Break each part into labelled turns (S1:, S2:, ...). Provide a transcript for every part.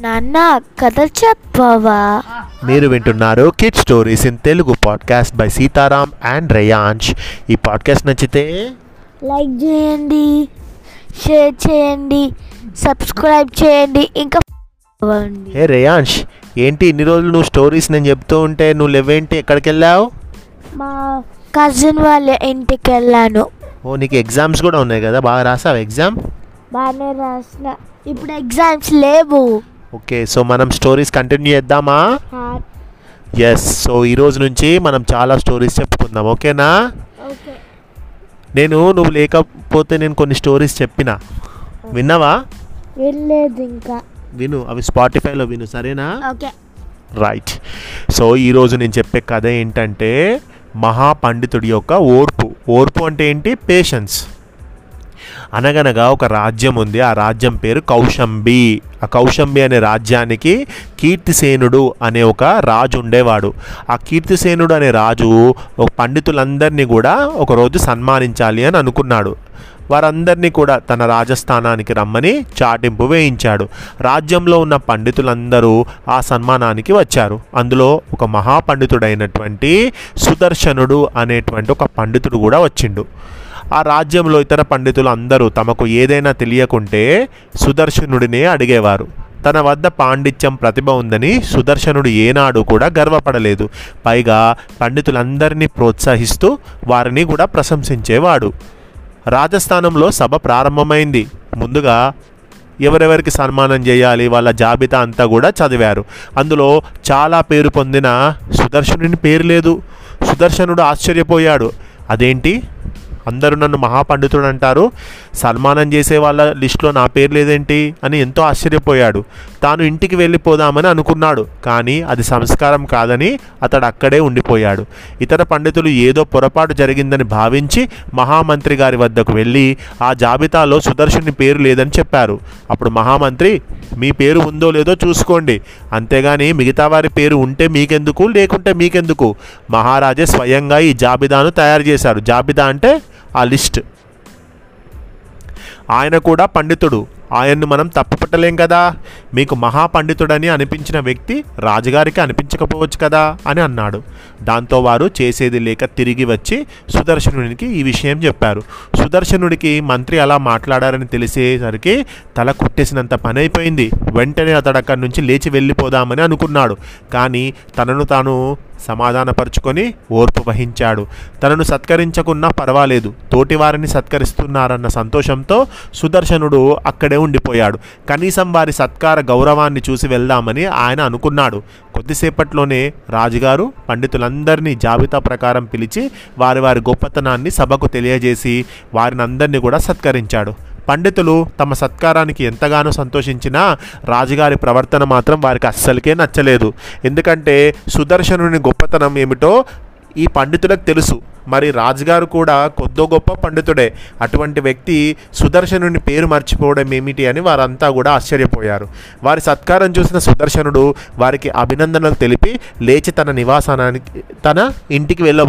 S1: నాన్న కథ చెప్పవా?
S2: మీరు వింటున్నారు kid stories in Telugu podcast by Sitaram and Reyansh ఈ పాడ్కాస్ట్ నచ్చితే
S1: లైక్ చేయండి షేర్ చేయండి సబ్స్క్రైబ్ చేయండి ఇంకా.
S2: హే రేయాంష్ ఏంటి ఇన్ని రోజులు నువ్వు స్టోరీస్ నేను చెప్తూ ఉంటే నువ్వు లేవేంటి? ఎక్కడికి వెళ్ళావు
S1: మా కజిన్ వాళ్ళ ఇంటికి వెళ్ళాను
S2: ఓ నీకు ఎగ్జామ్స్ కూడా ఉన్నాయి కదా? బాగా రాసావు ఎగ్జామ్
S1: బాగానే రాసిన. ఇప్పుడు ఎగ్జామ్స్ లేవు.
S2: ఓకే సో మనం స్టోరీస్ కంటిన్యూ చేద్దామా? ఎస్ సో ఈ రోజు నుంచి మనం చాలా స్టోరీస్ చెప్పుకుందాం ఓకేనా?
S1: ఓకే.
S2: నేను నువ్వు లేకపోతే నేను కొన్ని స్టోరీస్ చెప్పిన. విన్నావా?
S1: వెళ్ళలేదు ఇంకా.
S2: విను అవి స్పాటిఫైలో విను సరేనా? రైట్ సో ఈరోజు నేను చెప్పే కథ ఏంటంటే మహాపండితుడి యొక్క ఓర్పు. ఓర్పు అంటే ఏంటి? పేషెన్స్ అనగనగా ఒక రాజ్యం ఉంది. ఆ రాజ్యం పేరు కౌశంబి. ఆ కౌశంబి అనే రాజ్యానికి కీర్తిసేనుడు అనే ఒక రాజు ఉండేవాడు. ఆ కీర్తిసేనుడు అనే రాజు ఒక పండితులందరినీ కూడా ఒకరోజు సన్మానించాలి అని అనుకున్నాడు. వారందరినీ కూడా తన రాజస్థానానికి రమ్మని చాటింపు వేయించాడు. రాజ్యంలో ఉన్న పండితులందరూ ఆ సన్మానానికి వచ్చారు. అందులో ఒక మహాపండితుడైనటువంటి సుదర్శనుడు అనేటువంటి ఒక పండితుడు కూడా వచ్చిండు. ఆ రాజ్యంలో ఇతర పండితులు అందరూ తమకు ఏదైనా తెలియకుంటే సుదర్శనుడినే అడిగేవారు. తన వద్ద పాండిత్యం ప్రతిభ ఉందని సుదర్శనుడు ఏనాడు కూడా గర్వపడలేదు. పైగా పండితులందరినీ ప్రోత్సహిస్తూ వారిని కూడా ప్రశంసించేవాడు. రాజస్థానంలో సభ ప్రారంభమైంది. ముందుగా ఎవరెవరికి సన్మానం చేయాలి వాళ్ళ జాబితా అంతా కూడా చదివారు. అందులో చాలా పేరు పొందిన సుదర్శనుని పేరు లేదు. సుదర్శనుడు ఆశ్చర్యపోయాడు. అదేంటి? అందరూ నన్ను మహాపండితుడు అంటారు. సన్మానం చేసే వాళ్ళ లిస్టులో నా పేరు లేదేంటి? అని ఎంతో ఆశ్చర్యపోయాడు. తాను ఇంటికి వెళ్ళిపోదామని అనుకున్నాడు. కానీ అది సంస్కారం కాదని అతడు అక్కడే ఉండిపోయాడు. ఇతర పండితులు ఏదో పొరపాటు జరిగిందని భావించి మహామంత్రి గారి వద్దకు వెళ్ళి ఆ జాబితాలో సుదర్శుని పేరు లేదని చెప్పారు. అప్పుడు మహామంత్రి మీ పేరు ఉందో లేదో చూసుకోండి. అంతేగాని మిగతా వారి పేరు ఉంటే మీకెందుకు? లేకుంటే మీకెందుకు? మహారాజే స్వయంగా ఈ జాబితాను తయారు చేశారు. జాబితా అంటే ఆ లిస్ట్. ఆయన కూడా పండితుడు. ఆయన్ను మనం తప్పుపట్టలేం కదా. మీకు మహాపండితుడని అనిపించిన వ్యక్తి రాజుగారికి అనిపించకపోవచ్చు కదా అని అన్నాడు. దాంతో వారు చేసేది లేక తిరిగి వచ్చి సుదర్శనునికి ఈ విషయం చెప్పారు. సుదర్శనుడికి మంత్రి అలా మాట్లాడారని తెలిసేసరికి తల కుట్టేసినంత పని అయిపోయింది వెంటనే అతడు అక్కడి నుంచి లేచి వెళ్ళిపోదామని అనుకున్నాడు. కానీ తనను తాను సమాధానపరుచుకొని ఓర్పు వహించాడు. తనను సత్కరించకున్నా పర్వాలేదు. తోటివారిని సత్కరిస్తున్నారన్న సంతోషంతో సుదర్శనుడు అక్కడే ఉండిపోయాడు. కనీసం వారి సత్కార గౌరవాన్ని చూసి వెళ్దామని ఆయన అనుకున్నాడు. కొద్దిసేపట్లోనే రాజుగారు పండితులందరినీ జాబితా ప్రకారం పిలిచి వారి వారి గొప్పతనాన్ని సభకు తెలియజేసి వారిని అందరినీ కూడా సత్కరించాడు. పండితులు తమ సత్కారానికి ఎంతగానో సంతోషించినా రాజుగారి ప్రవర్తన మాత్రం వారికి అస్సలకే నచ్చలేదు. ఎందుకంటే సుదర్శనుని గొప్పతనం ఏమిటో ఈ పండితులకు తెలుసు. మరి రాజుగారు కూడా కొద్దో గొప్ప పండితుడే. అటువంటి వ్యక్తి సుదర్శనుని పేరు మర్చిపోవడం ఏమిటి అని వారంతా కూడా ఆశ్చర్యపోయారు. వారి సత్కారం చూసిన సుదర్శనుడు వారికి అభినందనలు తెలిపి లేచి తన నివాసానికి తన ఇంటికి వెళ్ళ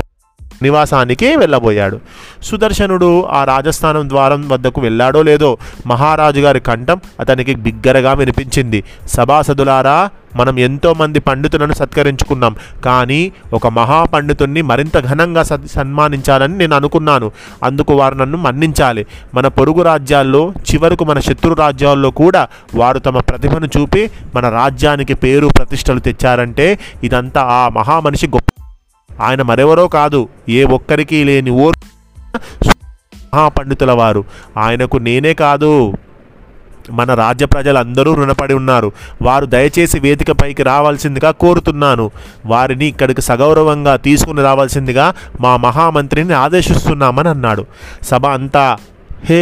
S2: నివాసానికి వెళ్ళబోయాడు. సుదర్శనుడు ఆ రాజస్థానం ద్వారం వద్దకు వెళ్ళాడో లేదో మహారాజు గారి కంఠం అతనికి బిగ్గరగా వినిపించింది. సభాసదులారా మనం ఎంతోమంది పండితులను సత్కరించుకున్నాం. కానీ ఒక మహాపండితుణ్ణి మరింత ఘనంగా సత్ సన్మానించాలని నేను అనుకున్నాను. అందుకు వారు నన్ను మన్నించాలి. మన పొరుగు రాజ్యాల్లో చివరకు మన శత్రు రాజ్యాల్లో కూడా వారు తమ ప్రతిభను చూపి మన రాజ్యానికి పేరు ప్రతిష్టలు తెచ్చారంటే ఇదంతా ఆ మహామనిషి గొప్ప ఆయన మరెవరో కాదు ఏ ఒక్కరికి లేని ఓర్ మహాపండితుల వారు. ఆయనకు నేనే కాదు. మన రాజ్య ప్రజలందరూ రుణపడి ఉన్నారు. వారు దయచేసి వేదికపైకి రావాల్సిందిగా కోరుతున్నాను. వారిని ఇక్కడికి సగౌరవంగా తీసుకుని రావాల్సిందిగా మా మహామంత్రిని ఆదేశిస్తున్నామని అన్నాడు. సభ అంతా హే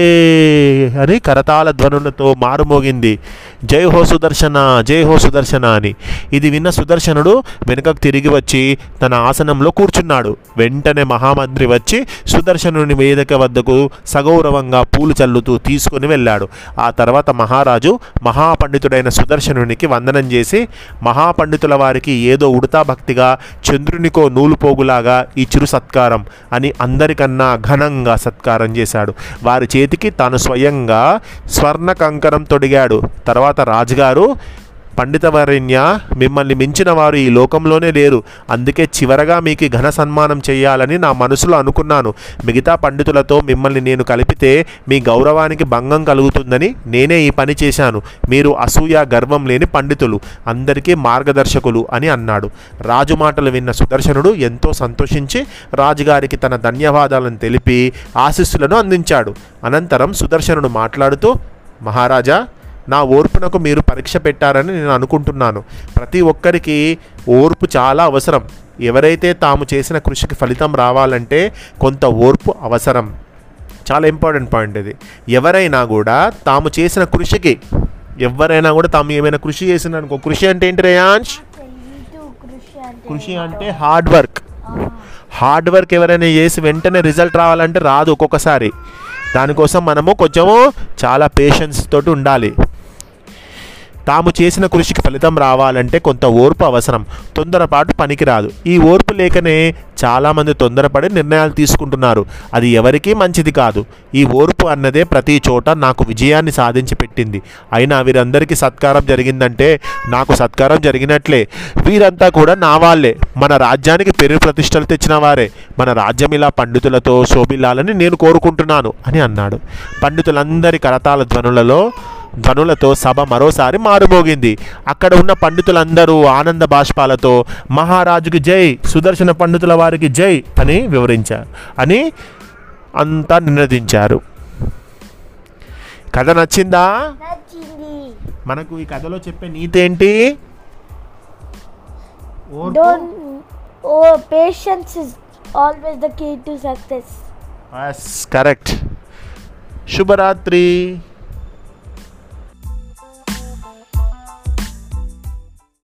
S2: అని కరతాళ ధ్వనులతో మారుమోగింది. జై హో సుదర్శన జై హో సుదర్శన అని. ఇది విన్న సుదర్శనుడు వెనుకకు తిరిగి వచ్చి తన ఆసనంలో కూర్చున్నాడు. వెంటనే మహామంత్రి వచ్చి సుదర్శనుని వేదిక వద్దకు సగౌరవంగా పూలు చల్లుతూ తీసుకుని వెళ్ళాడు. ఆ తర్వాత మహారాజు మహాపండితుడైన సుదర్శనునికి వందనం చేసి మహాపండితుల వారికి ఏదో ఉడతా భక్తిగా చంద్రునికో నూలు పోగులాగా ఈ చిరు సత్కారం అని అందరికన్నా ఘనంగా సత్కారం చేశాడు. వారి చేతికి తాను స్వయంగా స్వర్ణ కంకణం తొడిగాడు. తర్వాత రాజుగారు పండితవరణ్య మిమ్మల్ని మించిన వారు ఈ లోకంలోనే లేరు. అందుకే చివరగా మీకు ఘన సన్మానం చేయాలని నా మనసులో అనుకున్నాను. మిగతా పండితులతో మిమ్మల్ని నేను కలిపితే మీ గౌరవానికి భంగం కలుగుతుందని నేనే ఈ పని చేశాను. మీరు అసూయ గర్వం లేని పండితులు అందరికీ మార్గదర్శకులు అని అన్నాడు. రాజు మాటలు విన్న సుదర్శనుడు ఎంతో సంతోషించి రాజుగారికి తన ధన్యవాదాలను తెలిపి ఆశీస్సులను అందించాడు. అనంతరం సుదర్శనుడు మాట్లాడుతూ మహారాజా నా ఓర్పునకు మీరు పరీక్ష పెట్టారని నేను అనుకుంటున్నాను. ప్రతి ఒక్కరికి ఓర్పు చాలా అవసరం. ఎవరైతే తాము చేసిన కృషికి ఫలితం రావాలంటే కొంత ఓర్పు అవసరం. చాలా ఇంపార్టెంట్ పాయింట్ ఇది. ఎవరైనా కూడా తాము చేసిన కృషికి ఎవరైనా కూడా తాము ఏమైనా కృషి చేసిన అనుకో కృషి అంటే ఏంటి రేయాంష్?
S1: కృషి అంటే
S2: కృషి అంటే హార్డ్ వర్క్. హార్డ్ వర్క్ ఎవరైనా చేసి వెంటనే రిజల్ట్ రావాలంటే రాదు ఒక్కొక్కసారి. దానికోసం మనము కొంచెము చాలా పేషెన్స్ తోటి ఉండాలి. తాము చేసిన కృషికి ఫలితం రావాలంటే కొంత ఓర్పు అవసరం. తొందరపాటు పనికిరాదు ఈ ఓర్పు లేకనే చాలామంది తొందరపడి నిర్ణయాలు తీసుకుంటున్నారు. అది ఎవరికీ మంచిది కాదు. ఈ ఓర్పు అన్నదే ప్రతి చోట నాకు విజయాన్ని సాధించి పెట్టింది. అయినా వీరందరికీ సత్కారం జరిగిందంటే నాకు సత్కారం జరిగినట్లే. వీరంతా కూడా నా వాళ్ళే. మన రాజ్యానికి పెరు ప్రతిష్టలు తెచ్చిన వారే. మన రాజ్యం ఇలా పండితులతో శోభిల్లాలని నేను కోరుకుంటున్నాను అని అన్నాడు. పండితులందరి కరతాల ధ్వనులలో ధ్వనులతో సభ మరోసారి మారుమోగింది. అక్కడ ఉన్న పండితులందరూ ఆనంద బాష్పాలతో మహారాజుకి జై సుదర్శన పండితుల వారికి జై అని వివరించారు. అని అంతా నినదించారు. కథ
S1: నచ్చిందా?
S2: మనకు ఈ కథలో చెప్పే నీతి ఏంటి ఓర్పు.
S1: Don't oh patience is always the key to success
S2: correct శుభరాత్రి.